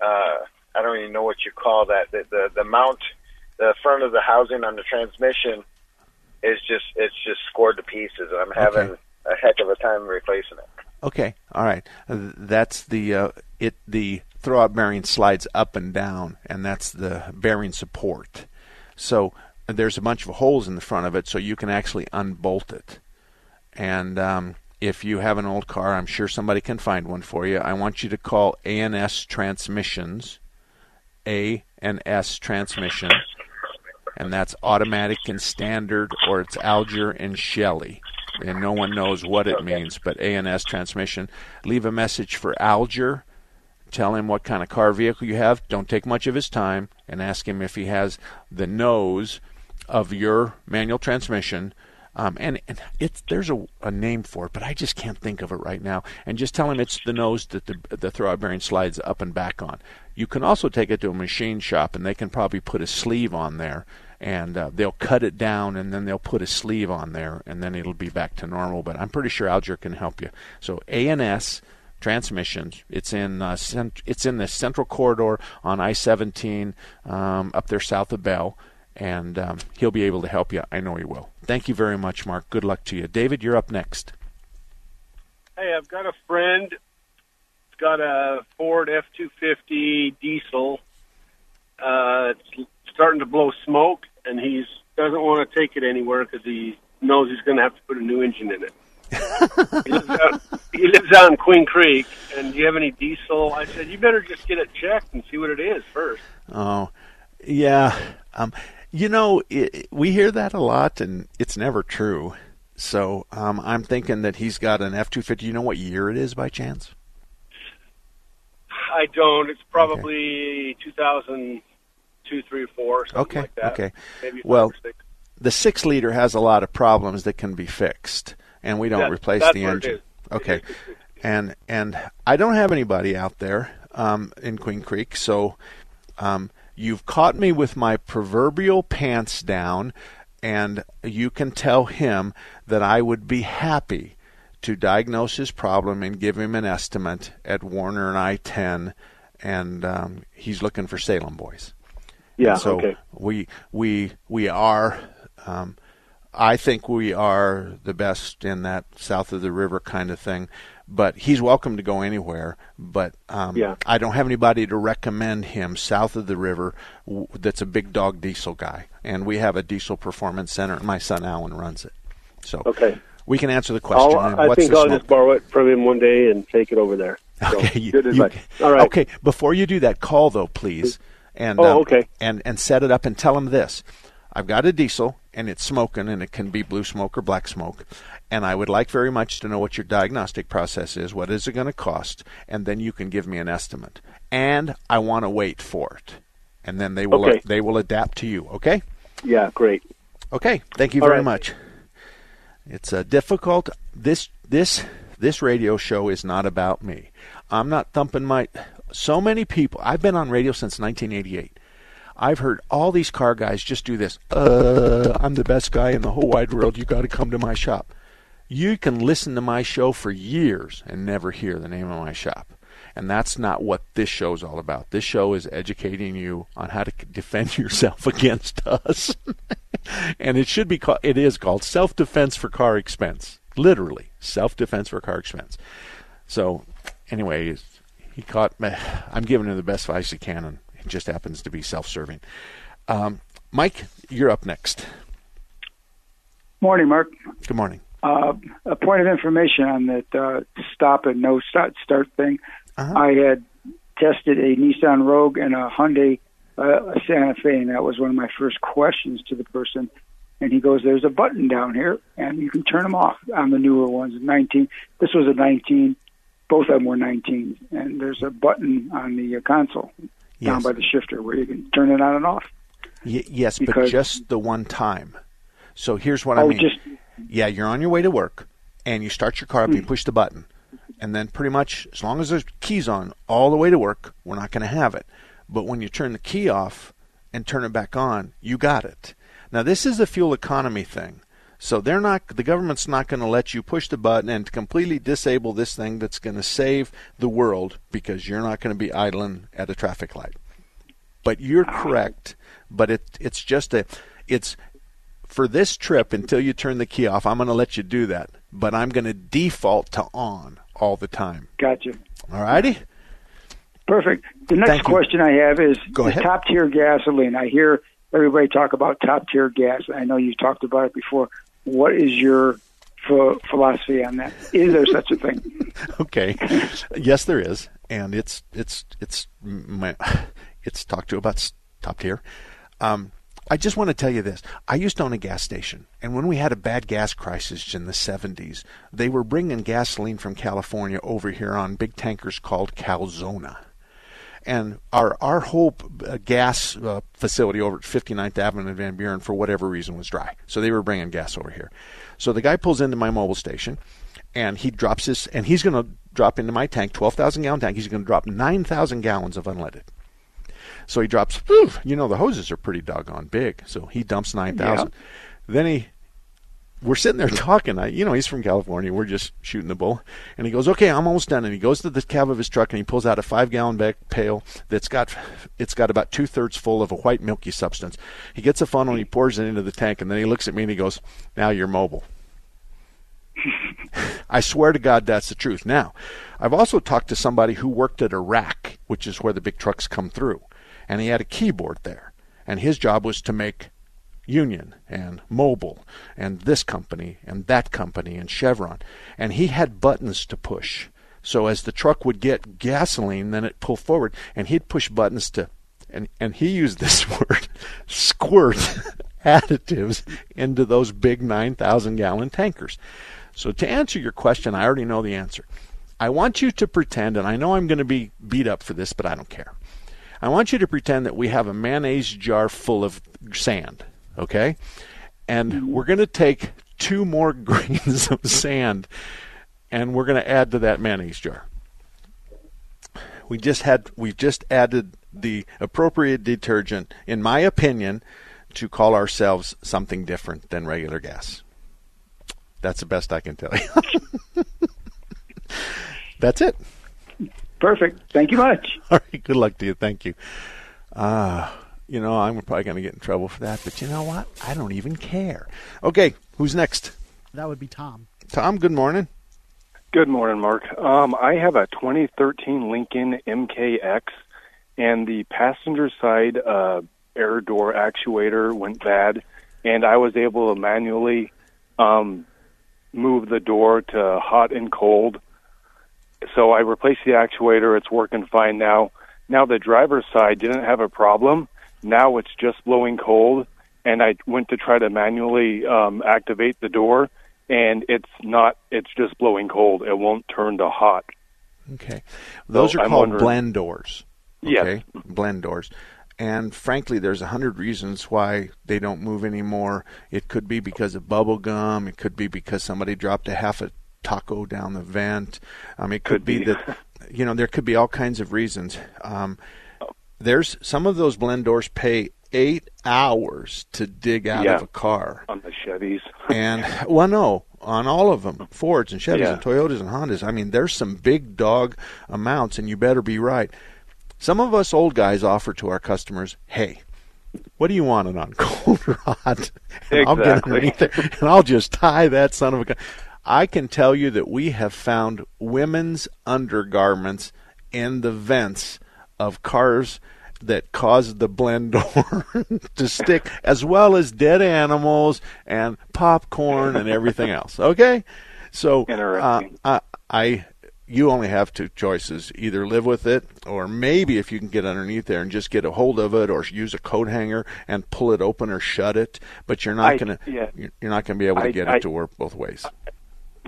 uh, I don't even know what you call that. The, the the mount, the front of the housing on the transmission is just it's just scored to pieces. I'm having Okay. a heck of a time replacing it. Okay, all right. Uh, That's the uh, it. The throwout bearing slides up and down, and that's the bearing support. So there's a bunch of holes in the front of it, so you can actually unbolt it. And um, if you have an old car, I'm sure somebody can find one for you. I want you to call ANS Transmissions, ANS Transmission, and that's automatic and standard, or it's Alger and Shelley. And no one knows what it means, but ANS Transmission. Leave a message for Alger. Tell him what kind of car vehicle you have. Don't take much of his time, and ask him if he has the nose of your manual transmission. Um, and and it's there's a, a name for it, but I just can't think of it right now. And just tell him it's the nose that the the throwout bearing slides up and back on. You can also take it to a machine shop, and they can probably put a sleeve on there, and uh, they'll cut it down, and then they'll put a sleeve on there, and then it'll be back to normal. But I'm pretty sure Alger can help you. So ANS transmissions. It's in uh, cent- it's in the central corridor on I-17 um, up there south of Bell, and um, he'll be able to help you. I know he will. Thank you very much, Mark. Good luck to you, David. You're up next. Hey, I've got a friend. He's got a Ford F two fifty diesel. Uh, it's starting to blow smoke, and he doesn't want to take it anywhere because he knows he's going to have to put a new engine in it. (laughs) he, lives out, he lives out in Queen Creek, and do you have any diesel? I said you better just get it checked and see what it is first. Oh, yeah. Um, you know, it, we hear that a lot, and it's never true. So um, I'm thinking that he's got an F-250. You know what year it is by chance? I don't. It's probably two, three, four, something Okay. like that. Okay. Maybe Well, six. the six liter has a lot of problems that can be fixed, and we don't That- replace that's the engine. Okay. And and I don't have anybody out there um, in Queen Creek, so um, you've caught me with my proverbial pants down. and you can tell him that I would be happy to diagnose his problem and give him an estimate at Warner and I 10, and um, he's looking for Salem boys. Yeah, And so okay. we we we are. Um, I think we are the best in that south of the river kind of thing. But he's welcome to go anywhere. But um, Yeah. I don't have anybody to recommend him south of the river w- that's a big dog diesel guy. And we have a diesel performance center, and my son Alan runs it. So Okay. we can answer the question. I'll, I think I'll smoke? just borrow it from him one day and take it over there. So, Okay, you- good you- advice. All right. Okay, before you do that, call though, please, and Oh, um, okay. and and set it up and tell him this: I've got a diesel and it's smoking, and it can be blue smoke or black smoke, and I would like very much to know what your diagnostic process is. What is it going to cost? And then you can give me an estimate. And I want to wait for it, and then they will Okay. they will adapt to you. Okay. Yeah, great. Okay, thank you All very right. much. It's uh, difficult. This this this radio show is not about me. I'm not thumping my. So many people. I've been on radio since 1988. I've heard all these car guys just do this. Uh, I'm the best guy in the whole wide world. You got to come to my shop. You can listen to my show for years and never hear the name of my shop. And that's not what this show is all about. This show is educating you on how to defend (laughs) yourself against us. (laughs) and it should be called, it is called self defense for car expense. Literally, self defense for car expense. So, anyway, he caught me. I'm giving him the best advice he can, and it just happens to be self serving. Um, Mike, you're up next. Morning, Mark. Good morning. Uh, a point of information on that uh, stop and no start start thing. Uh-huh. I had tested a Nissan Rogue and a Hyundai uh, Santa Fe, and that was one of my first questions to the person. And he goes, "There's a button down here, and you can turn them off on the newer ones. 19. This was a 19. Both of them were 19, and there's a button on the uh, console down by the shifter where you can turn it on and off. Y- yes, but just the one time. So here's what I Oh, mean. just- yeah, you're on your way to work, and you start your car up. Hmm. You push the button, and then pretty much as long as there's keys on all the way to work, we're not going to have it. But when you turn the key off and turn it back on, you got it. Now this is a fuel economy thing. So they're not the government's not going to let you push the button and completely disable this thing that's going to save the world because you're not going to be idling at a traffic light. But you're correct, but it it's just a it's for this trip until you turn the key off, I'm going to let you do that, but I'm going to default to on all the time. Gotcha. All righty? Perfect. The next Thank you. question I have is Go the top tier gasoline. I hear everybody talk about top tier gas. I know you talked about it before. What is your ph- philosophy on that? Is there such a thing? (laughs) okay. yes, there is, and it's it's it's my, it's talked to about top tier. Um, I just want to tell you this. I used to own a gas station, and when we had a bad gas crisis in the 70s, they were bringing gasoline from California over here on big tankers called Calzona. And our our whole uh, gas uh, facility over at 59th Avenue in Van Buren, for whatever reason, was dry. So they were bringing gas over here. So the guy pulls into my Mobil station, and he drops his, and he's going to drop into my tank, 12,000 gallon tank. He's going to drop 9,000 gallons of unleaded. So he drops, whew, you know, the hoses are pretty doggone big. So he dumps 9,000. Then he, we're sitting there (laughs) talking. I, you know, he's from California. We're just shooting the bull. And he goes, okay, I'm almost done. And he goes to the cab of his truck and he pulls out a five gallon bag pail that's got, it's got about two thirds full of a white milky substance. He gets a funnel and he pours it into the tank. And then he looks at me and he goes, now you're Mobil. (laughs) I swear to God, that's the truth. Now, I've also talked to somebody who worked at a rack, which is where the big trucks come through, and he had a keyboard there, and his job was to make Union and Mobil and this company and that company and Chevron, and he had buttons to push. So as the truck would get gasoline, then it pull forward, and he'd push buttons to, and and he used this (laughs) word, squirt (laughs) additives into those big 9,000 gallon tankers. So to answer your question, I already know the answer. I want you to pretend, and I know I'm going to be beat up for this, but I don't care. I want you to pretend that we have a mayonnaise jar full of sand, okay? And we're going to take two more (laughs) grains of sand and we're going to add to that mayonnaise jar. We just had we've just added the appropriate detergent, in my opinion, to call ourselves something different than regular gas. That's the best I can tell you. (laughs) That's it. Perfect. Thank you much. (laughs) All right. Good luck to you. Thank you. Uh, you know, I'm probably going to get in trouble for that, but you know what? I don't even care. Okay. Who's next? That would be Tom. Tom, good morning. Good morning, Mark. Um, I have a 2013 Lincoln MKX, and the passenger side uh, air door actuator went bad, and I was able to manually um, move the door to hot and cold. So I replaced the actuator. It's working fine now. Now the driver's side didn't have a problem. Now it's just blowing cold, and I went to try to manually um, activate the door, and it's not. It's just blowing cold. It won't turn to hot. Okay. Those So are I'm called wondering- blend doors. Yes. Blend doors. And frankly, there's a hundred reasons why they don't move anymore. It could be because of bubble gum. It could be because somebody dropped a half a taco down the vent. Um, it could, Could be, be. that you know there could be all kinds of reasons. Um, there's some of those blend doors pay eight hours to dig out Yeah. of a car. on the Chevys. (laughs) And well, no, on all of them, Fords and Chevys Yeah. and Toyotas and Hondas. I mean, there's some big dog amounts, and you better be right. Some of us old guys offer to our customers, "Hey, what do you want it on, (laughs) cold hot?" And I'll get Exactly. underneath it, and I'll just tie that son of a gun. I can tell you that we have found women's undergarments in the vents of cars that caused the blend (laughs) door to stick, as well as dead animals and popcorn and everything else. Okay, so uh, I, I, you only have two choices: either live with it, or maybe if you can get underneath there and just get a hold of it, or use a coat hanger and pull it open or shut it. But you're not I- gonna, yeah. you're not gonna be able to I- get it to work both ways.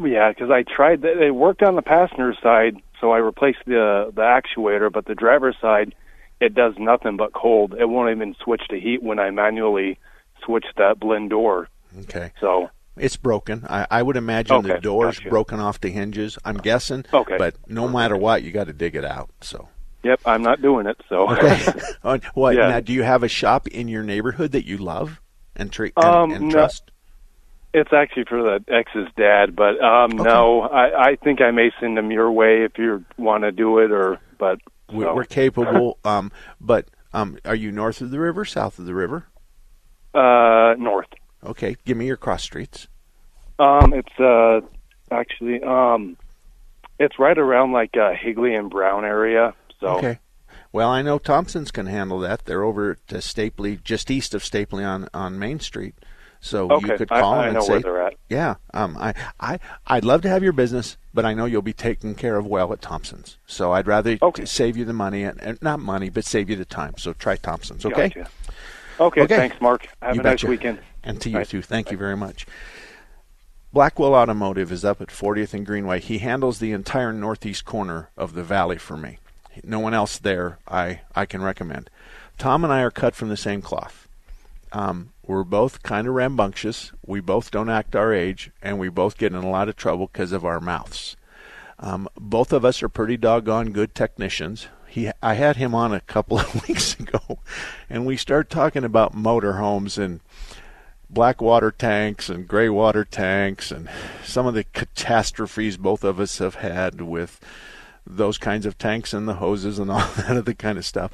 Yeah, because I tried. It worked on the passenger side, so I replaced the the actuator. But the driver's side, it does nothing but cold. It won't even switch to heat when I manually switch that blend door. Okay. So It's broken. I, I would imagine the door's gotcha. broken off the hinges. I'm guessing. Okay. But no matter what, you got to dig it out. So. Yep, I'm not doing it. So Okay. (laughs) What Yeah. now? Do you have a shop in your neighborhood that you love and tre- and, Um, and no. trust? It's actually for the ex's dad, but um, no, I, I think I may send them your way if you want to do it, or but We- so. We're capable. um, but um, are you north of the river, south of the river? uh, north. Okay. Give me your cross streets. Um, it's uh, actually um, it's right around like uh, Higley and Brown area. So Okay. Well, I know Thompson's can handle that. They're over at uh, Stapley, just east of Stapley on, on Main Street. So you could call I them and know say, where they're at. "Yeah, um, I, I, I'd love to have your business, but I know you'll be taken care of well at Thompson's. So I'd rather t- save you the money and, and not money, but save you the time. So try Thompson's, okay? Gotcha. Okay, thanks, Mark. Have You a nice weekend. And to you Bye. too. Thank you very much. Blackwell Automotive is up at 40th and Greenway. He handles the entire northeast corner of the valley for me. No one else there I, I can recommend. Tom and I are cut from the same cloth. Um, we're both kind of rambunctious. We both don't act our age, and we both get in a lot of trouble because of our mouths. Um, both of us are pretty doggone good technicians. He, I had him on a couple (laughs) of weeks ago, and we started talking about motorhomes and black water tanks and gray water tanks and some of the catastrophes both of us have had with those kinds of tanks and the hoses and all (laughs) that other kind of stuff.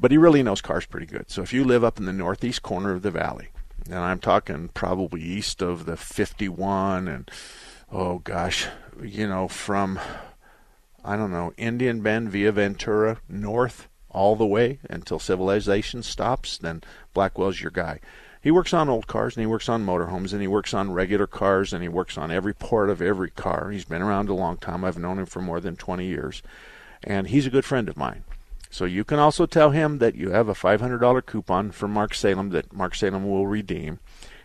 But he really knows cars pretty good. So if you live up in the northeast corner of the valley, and I'm talking probably east of the 51 and oh gosh, you know, from I don't know, Indian Bend via Ventura north all the way until civilization stops, then Blackwell's your guy. He works on old cars and he works on motorhomes and he works on regular cars and he works on every part of every car. He's been around a long time. I've known him for more than 20 years. And he's a good friend of mine. So you can also tell him that you have a $500 coupon from Mark Salem that Mark Salem will redeem.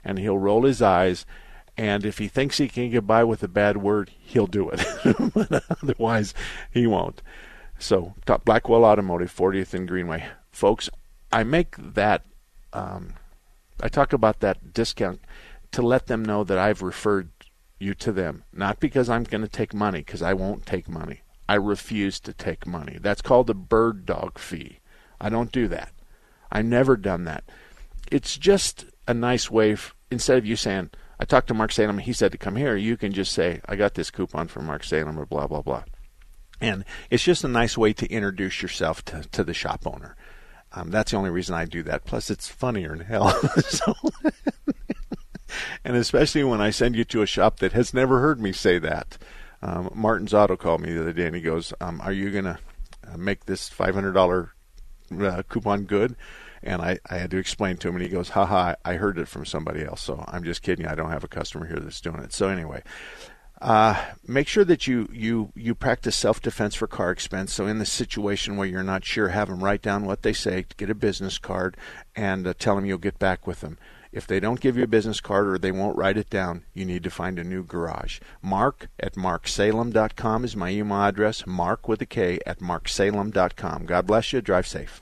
And he'll roll his eyes. And if he thinks he can get by with a bad word, he'll do it. (laughs) but otherwise, he won't. So, top Blackwell Automotive, 40th and Greenway. Folks, I make that, um, I talk about that discount to let them know that I've referred you to them. Not because I'm going to take money, because I won't take money. I refuse to take money. That's called a bird dog fee. I don't do that. I've never done that. it's just a nice way. F- instead of you saying, "I talked to Mark Salem, he said to come here," you can just say, "I got this coupon from Mark Salem," or blah blah blah. And it's just a nice way to introduce yourself to, to the shop owner. Um, that's the only reason I do that. Plus, it's funnier than hell. (laughs) so, (laughs) and especially when I send you to a shop that has never heard me say that. Um, Martin's Auto called me the other day and he goes, um, "Are you gonna uh, make this five hundred dollar uh, coupon good?" And I, I had to explain to him, and he goes, "Haha, I heard it from somebody else, so I'm just kidding. I don't have a customer here that's doing it." So anyway, uh, make sure that you you you practice self defense for car expense. So in the situation where you're not sure, have them write down what they say, get a business card, and uh, tell them you'll get back with them. If they don't give you a business card or they won't write it down, you need to find a new garage. Mark at marksalem.com is my email address. Mark with a K at marksalem.com. God bless you. Drive safe.